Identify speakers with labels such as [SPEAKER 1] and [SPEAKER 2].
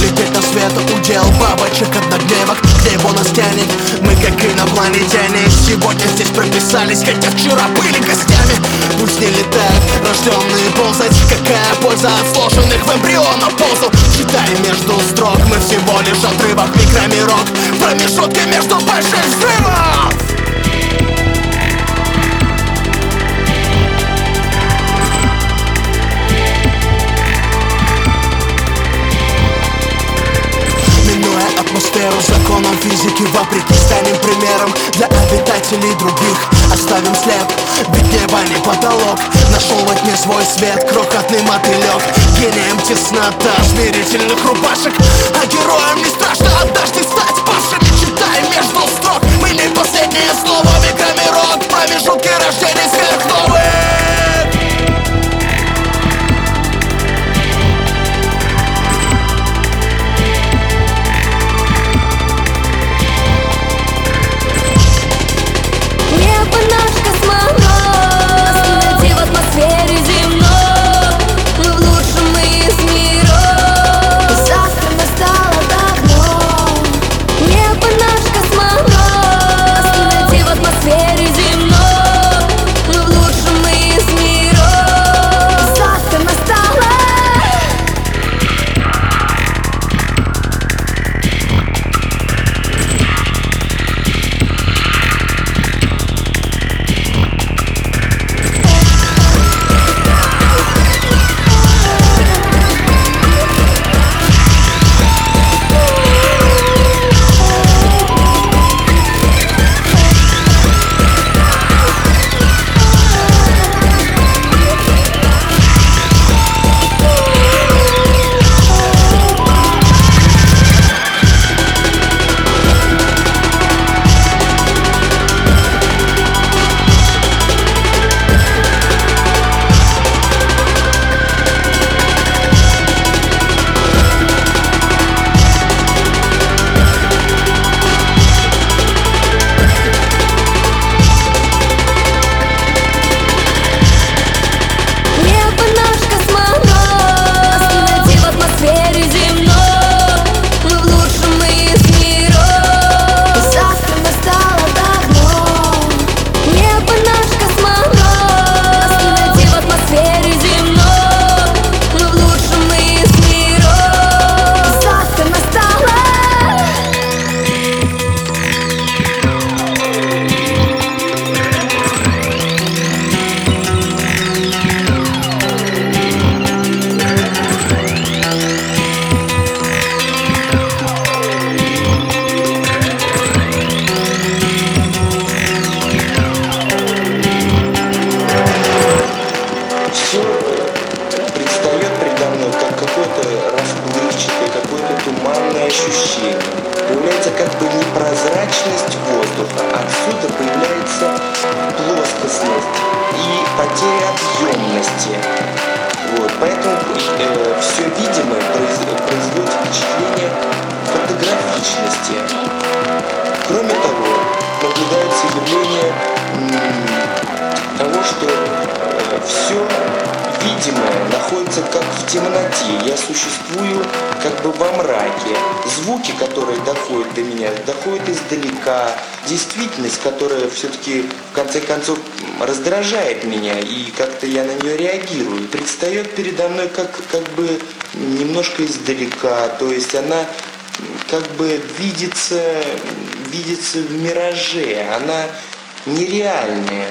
[SPEAKER 1] Лететь на свету удел бабочек однодневок. Где его нас тянет, мы как инопланетяне. Сегодня здесь прописались, хотя вчера были гостями. Пусть не летают, рожденные ползать. Какая польза от сложенных в эмбриона ползу Читай между строк, мы всего лишь отрывок Микромирок, промежутки между большим законом физики Вопреки станем примером для обитателей других Оставим след, ведь небо не потолок Нашел во тьме свой свет, крохотный мотылек Гением теснота смирительных рубашек. А героям не страшно однажды стать павшими Читай между строк, мы не последнее слово Микромирок,
[SPEAKER 2] Появляется как бы непрозрачность воздуха. Отсюда появляется плоскостность и потеря объемности. Вот, поэтому все видимое произ- производит впечатление фотографичности. Кроме того, наблюдается явление того, что все видимое находится как в темноте. Я существую как бы во мраке. Звуки, которые доходят до меня, доходят издалека. Действительность, которая все-таки в конце концов раздражает меня, и как-то я на нее реагирую, предстает передо мной как, как бы немножко издалека. То есть она как бы видится, видится в мираже. Она нереальная.